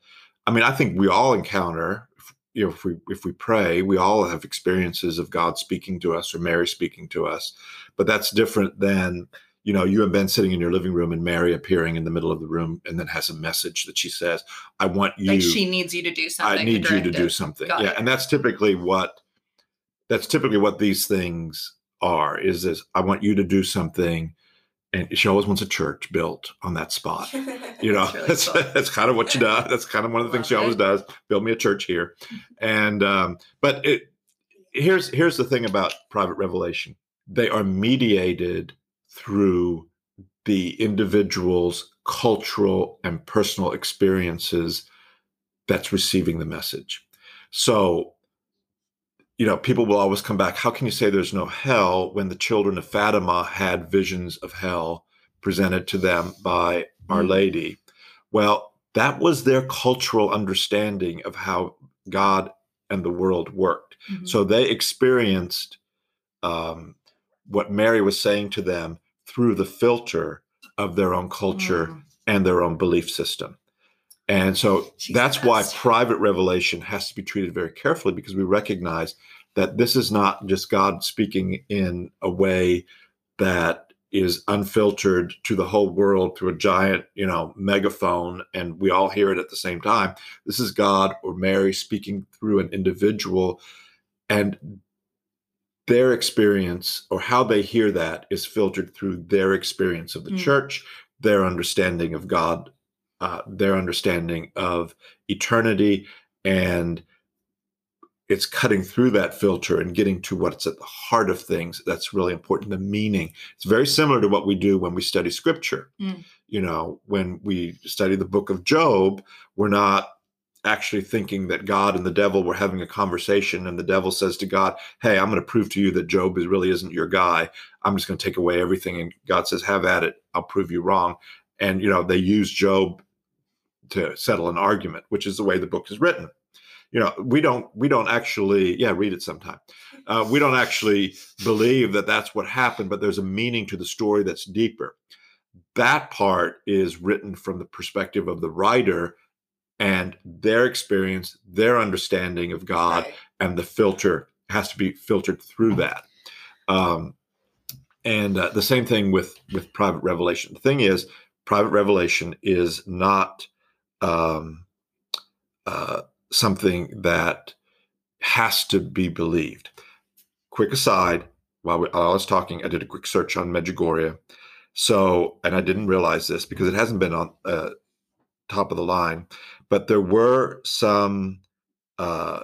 I mean, I think we all encounter, you know, if we if we pray, we all have experiences of God speaking to us or Mary speaking to us, but that's different than you know you and Ben sitting in your living room and Mary appearing in the middle of the room and then has a message that she says, "I want you." like she needs you to do something I need you to do something. Got yeah, it. and that's typically what that's typically what these things are. Is this I want you to do something, and she always wants a church built on that spot. You know, That's really that's cool. that's kind of what she does. That's kind of one of the things she always it. does. Build me a church here, and um, but it here's here's the thing about private revelation. They are mediated through the individual's cultural and personal experiences that's receiving the message. So, you know, people will always come back. How can you say there's no hell when the children of Fatima had visions of hell presented to them by Our Mm. Lady? Well, that was their cultural understanding of how God and the world worked. Mhm. So they experienced um, what Mary was saying to them through the filter of their own culture Mm. and their own belief system. And so She's that's why private revelation has to be treated very carefully because we recognize that this is not just God speaking in a way that is unfiltered to the whole world through a giant, you know, megaphone and we all hear it at the same time. This is God or Mary speaking through an individual and their experience or how they hear that is filtered through their experience of the Mm. church, their understanding of God, uh, their understanding of eternity, and it's cutting through that filter and getting to what's at the heart of things. That's really important. The meaning. It's very similar to what we do when we study Scripture. Mm. You know, when we study the book of Job, we're not actually thinking that God and the devil were having a conversation and the devil says to God, Hey, I'm going to prove to you that Job is really isn't your guy. I'm just going to take away everything. And God says, Have at it. I'll prove you wrong. And, you know, they use Job to settle an argument, which is the way the book is written. You know, we don't, we don't actually, yeah, read it sometime. Uh, we don't actually believe that that's what happened, but there's a meaning to the story that's deeper. That part is written from the perspective of the writer and their experience, their understanding of God, Right. and the filter has to be filtered through that. Um, and uh, the same thing with with private revelation. The thing is, private revelation is not um, uh, something that has to be believed. Quick aside: while, we, while I was talking, I did a quick search on Medjugorje. So, and I didn't realize this because it hasn't been on uh, top of the line, but there were some uh,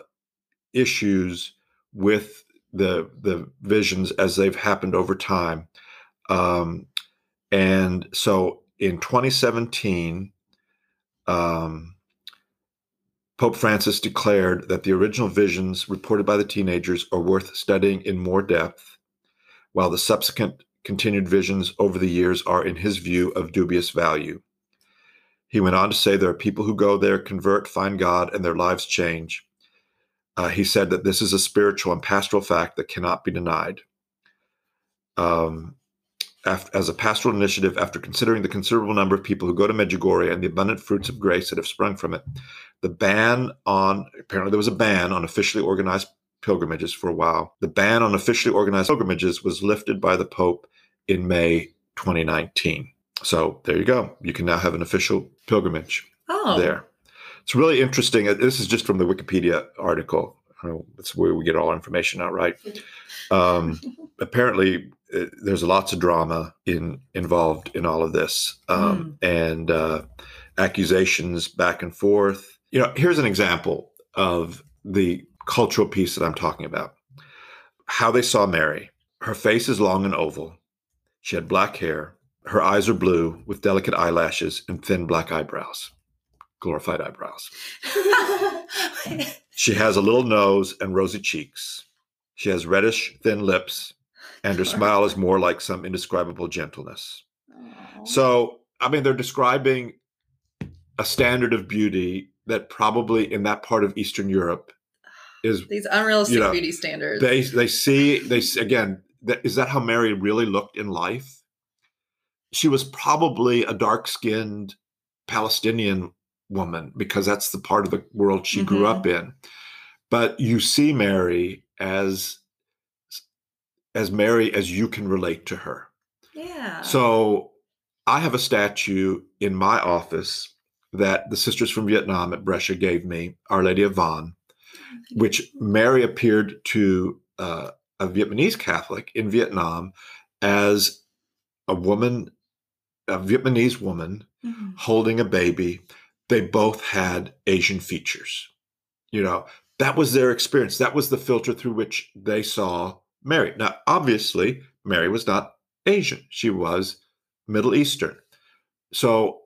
issues with the the visions as they've happened over time. Um, and so in 2017, um, Pope Francis declared that the original visions reported by the teenagers are worth studying in more depth, while the subsequent continued visions over the years are, in his view, of dubious value. He went on to say there are people who go there, convert, find God, and their lives change. Uh, he said that this is a spiritual and pastoral fact that cannot be denied. Um, as a pastoral initiative, after considering the considerable number of people who go to Medjugorje and the abundant fruits of grace that have sprung from it, the ban on apparently there was a ban on officially organized pilgrimages for a while. The ban on officially organized pilgrimages was lifted by the Pope in May 2019. So there you go. You can now have an official pilgrimage. Oh, there. It's really interesting. Uh, This is just from the Wikipedia article. That's where we get all our information out, right? Um, apparently, uh, there's lots of drama in involved in all of this, um, and uh, accusations back and forth. You know, here's an example of the cultural piece that I'm talking about. How they saw Mary. Her face is long and oval. She had black hair. Her eyes are blue with delicate eyelashes and thin black eyebrows, glorified eyebrows. She has a little nose and rosy cheeks. She has reddish, thin lips, and her smile is more like some indescribable gentleness. So, I mean, they're describing a standard of beauty that probably in that part of Eastern Europe is these unrealistic you know, beauty standards. they they see they again that is that how Mary really looked in life? She was probably a dark-skinned Palestinian woman because that's the part of the world she grew Mhm. up in. But you see Mary as as Mary as you can relate to her. yeah. So I have a statue in my office that the sisters from Vietnam at Brescia gave me, Our Lady of Von, which Mary appeared to uh, a Vietnamese Catholic in Vietnam as a woman, a Vietnamese woman Mhm. holding a baby. They both had Asian features. You know, that was their experience. That was the filter through which they saw Mary. Now, obviously, Mary was not Asian, she was Middle Eastern. So,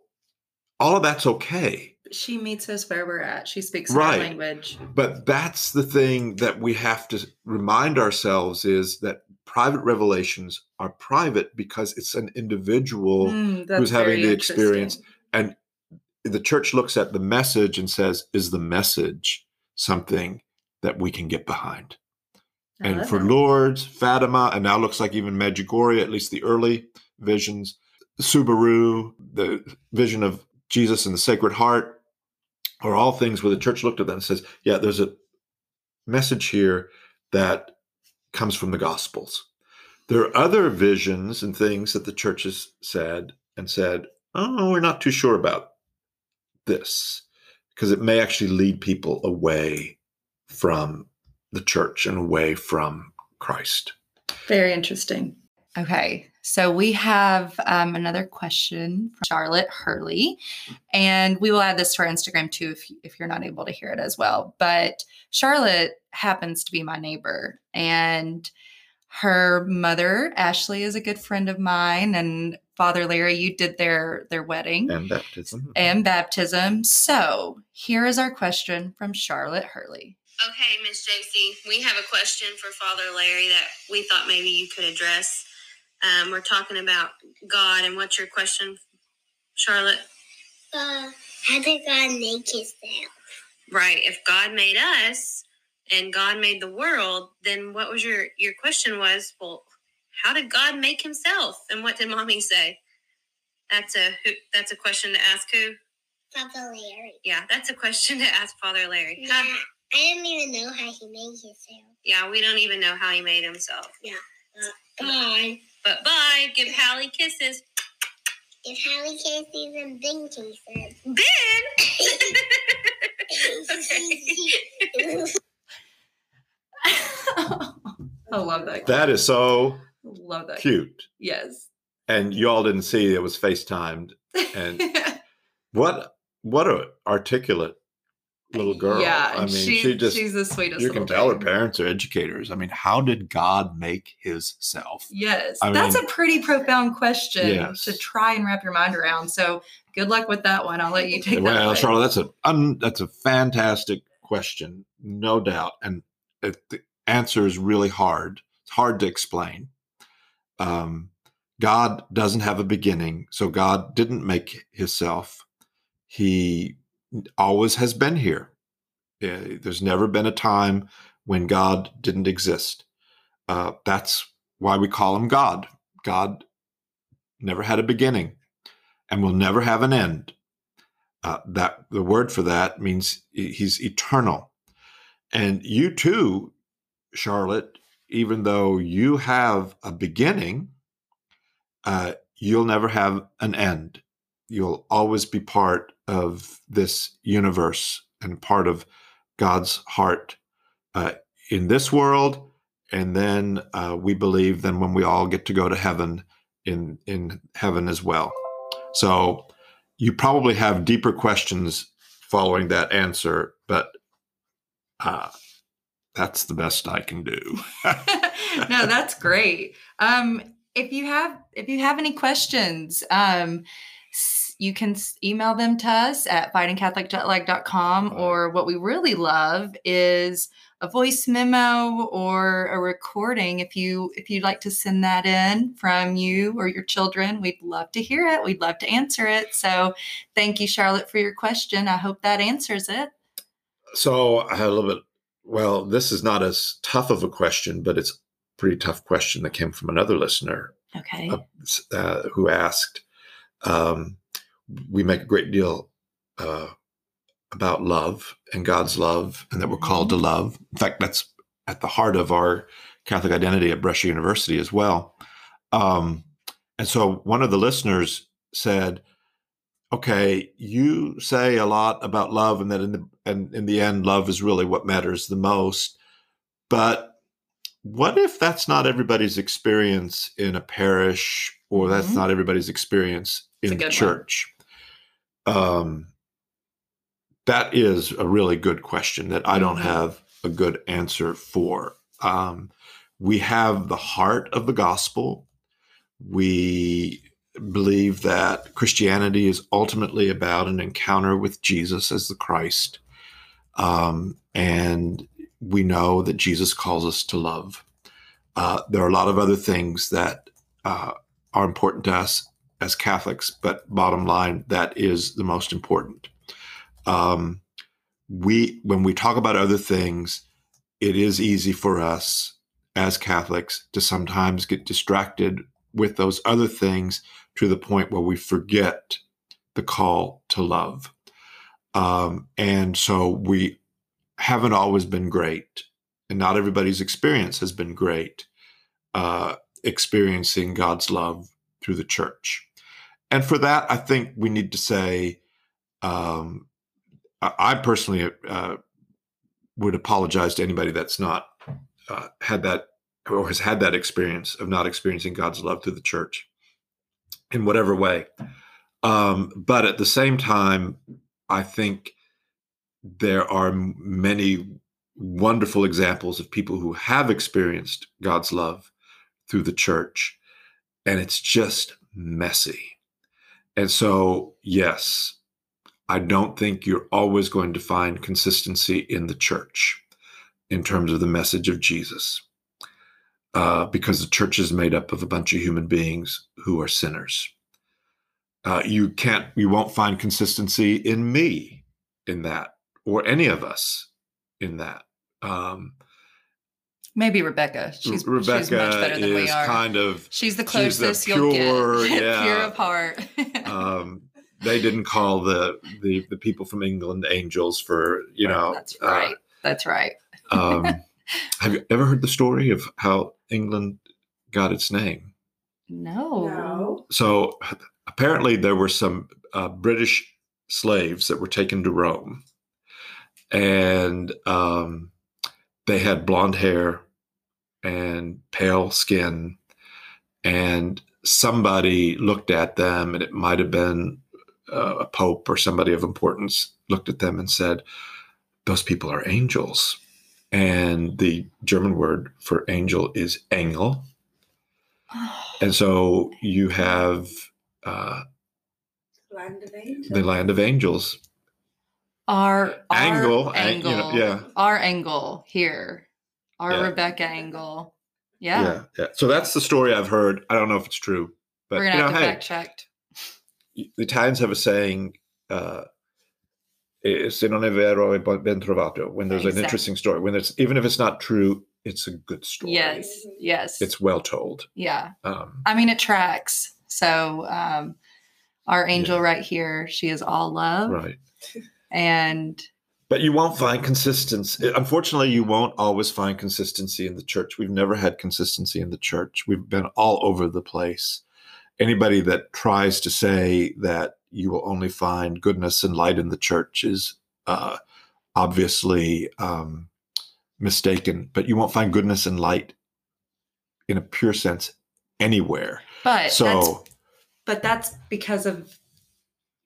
all of that's okay. she meets us where we're at. She speaks Right. our language. But that's the thing that we have to remind ourselves is that private revelations are private because it's an individual Mm, who's having the experience. and the church looks at the message and says, is the message something that we can get behind? I and for it. Lourdes, Fatima, and now looks like even Medjugorje, at least the early visions, Subaru, the vision of Jesus and the Sacred Heart, are all things where the church looked at them and says, yeah, there's a message here that comes from the Gospels. There are other visions and things that the churches said and said, oh, we're not too sure about this because it may actually lead people away from the church and away from Christ. Very interesting. Okay, so we have um, another question from Charlotte Hurley, and we will add this to our Instagram too if, if you're not able to hear it as well. But Charlotte happens to be my neighbor, and her mother Ashley is a good friend of mine, and Father Larry, you did their their wedding And baptism. and baptism. So here is our question from Charlotte Hurley. Okay, Miss JC, we have a question for Father Larry that we thought maybe you could address. Um, we're talking about God, and what's your question, Charlotte? Uh, how did God make himself? Right. If God made us and God made the world, then what was your your question? Was well, how did God make Himself? And what did Mommy say? That's a who, that's a question to ask who? Papa Larry. Yeah, that's a question to ask Father Larry. Yeah? I don't even know how he made himself. Yeah, we don't even know how He made Himself. Yeah. Uh, bye. But bye. Give Hallie kisses. If Harry can't see kisses. then Ben. said. I love that. That is so love that. cute. Yes. And you all didn't see it was FaceTimed. And what what a articulate little girl. Yeah, I mean, she, she just she's the sweetest. you can tell her parents are educators. I mean, how did God make his self? Yes, I that's mean- a pretty profound question Yes. to try and wrap your mind around. So good luck with that one. I'll let you take that. Well, away. Charlotte, that's a un, that's a fantastic question, no doubt, and it, the answer is really hard. It's hard to explain. Um, God doesn't have a beginning, so God didn't make Himself. He always has been here. Uh, There's never been a time when God didn't exist. Uh, that's why we call Him God. God never had a beginning, and will never have an end uh, that the word for that means he's eternal and you too charlotte even though you have a beginning uh, you'll never have an end you'll always be part of this universe and part of God's heart uh, in this world, and then uh, we believe then when we all get to go to heaven in in heaven as well. So you probably have deeper questions following that answer, but uh, that's the best I can do. no, that's great. Um, if you have if you have any questions, um, you can email them to us at fightingcatholicjetlag.com or what we really love is a voice memo or a recording. If you if you'd like to send that in from you or your children we'd love to hear it. We'd love to answer it. So thank you charlotte for your question. I hope that answers it So I had a little bit. Well, this is not as tough of a question, but it's a pretty tough question that came from another listener okay uh, uh, who asked. Um, we make a great deal uh, about love and God's love, and that we're called to love. In fact, that's at the heart of our Catholic identity at Brescia University as well. Um, and so one of the listeners said, "Okay, you say a lot about love, and that in the and in the end, love is really what matters the most. But what if that's not everybody's experience in a parish, or that's Mhm. not everybody's experience in one. church?" Um, that is a really good question that I don't Mhm. have a good answer for. Um, we have the heart of the gospel. We believe that Christianity is ultimately about an encounter with Jesus as the Christ. Um, and we know that Jesus calls us to love. Uh, there are a lot of other things that uh, are important to us as Catholics, but bottom line, that is the most important. Um, we, when we talk about other things, it is easy for us as Catholics to sometimes get distracted with those other things to the point where we forget the call to love. Um, and so we haven't always been great, and not everybody's experience has been great uh, experiencing God's love through the church. And for that, I think we need to say, um, I personally uh, would apologize to anybody that's not uh, had that or has had that experience of not experiencing God's love through the church in whatever way. Um, but at the same time, I think there are many wonderful examples of people who have experienced God's love through the church, and it's just messy. And so, yes, I don't think you're always going to find consistency in the church in terms of the message of Jesus, uh, because the church is made up of a bunch of human beings who are sinners. Uh, you can't, you won't find consistency in me in that, or any of us in that. Um, maybe rebecca she's, Rebecca she's much better than we are kind of she's the she's the closest you'll get yeah. pure of heart um, they didn't call the, the the people from England angels for you know. that's right that's right Uh, um, have you ever heard the story of how England got its name? no No. So apparently there were some uh, British slaves that were taken to Rome, and um, they had blonde hair and pale skin, and somebody looked at them, and it might have been uh, a pope or somebody of importance looked at them and said, "Those people are angels." And the German word for angel is Engel. And so you have uh, Land of the land of angels. our, our Angle, angle, ang- you know, yeah. our angle here our Yeah. rebecca angle yeah, yeah, yeah. So that's the story I've heard. I don't know if it's true, but we're you gonna know, have to hey, fact checked the Italians have a saying, uh, "Se non è vero è ben trovato." When there's an interesting story, when it's even if it's not true, it's a good story. yes yes it's well told. yeah Um, I mean, it tracks. So, um, our angel right here, she is all love. right. And But you won't find consistency. Unfortunately, you won't always find consistency in the church. We've never had consistency in the church. We've been all over the place. Anybody that tries to say that you will only find goodness and light in the church is uh, obviously um, mistaken, but you won't find goodness and light in a pure sense anywhere. But that's So, but that's because of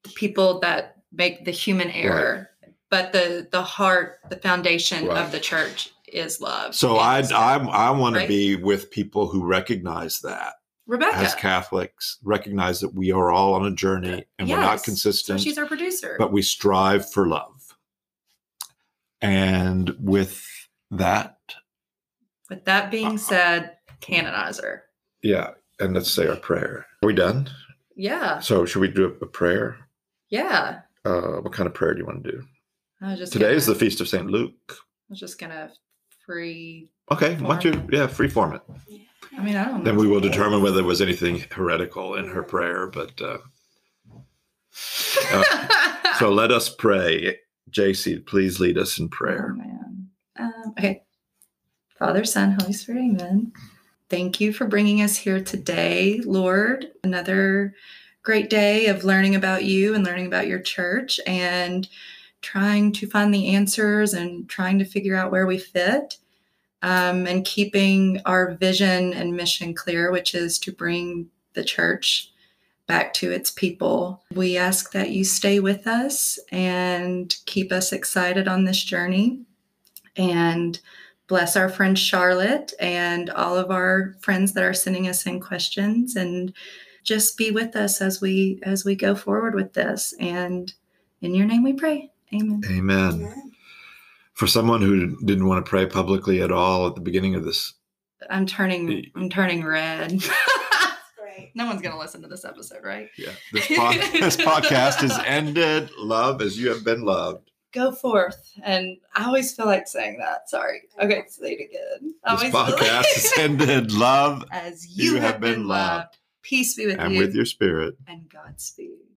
the people that make the human error. But the the heart, the foundation Right. of the church is love. so I I I want right? to be with people who recognize that Rebecca. as Catholics, recognize that we are all on a journey and we're not Yes. So consistent. she's our producer. but we strive for love. And with that, With that Uh, being said, canonize her. yeah, and let's say our prayer. Are we done? Yeah. So, should we do a, a prayer? Yeah. Uh, what kind of prayer do you want to do? I was just Today is the feast of St. Luke. I was just gonna free. Okay, why don't you, yeah, free form it. I mean, I don't. Then we will determine whether there was anything heretical in her prayer. But uh, so let us pray. JC, please lead us in Oh, prayer. man. Um, okay. Father, Son, Holy Spirit, amen. Thank you for bringing us here today, Lord. Another great day of learning about you and learning about your church and trying to find the answers and trying to figure out where we fit um, and keeping our vision and mission clear, which is to bring the church back to its people. We ask that you stay with us and keep us excited on this journey and bless our friend Charlotte and all of our friends that are sending us in questions and just be with us as we as we go forward with this and in your name we pray amen Amen. Amen. For someone who didn't want to pray publicly at all at the beginning of this, i'm turning i'm turning red. No one's gonna listen to this episode right? Yeah, this, pod, this podcast has ended. Love as you have been loved. go forth. And i always feel like saying that. Sorry. Okay say it again. I This podcast like- has ended. Love as you, have, been loved. Peace be with and you. with your spirit. and godspeed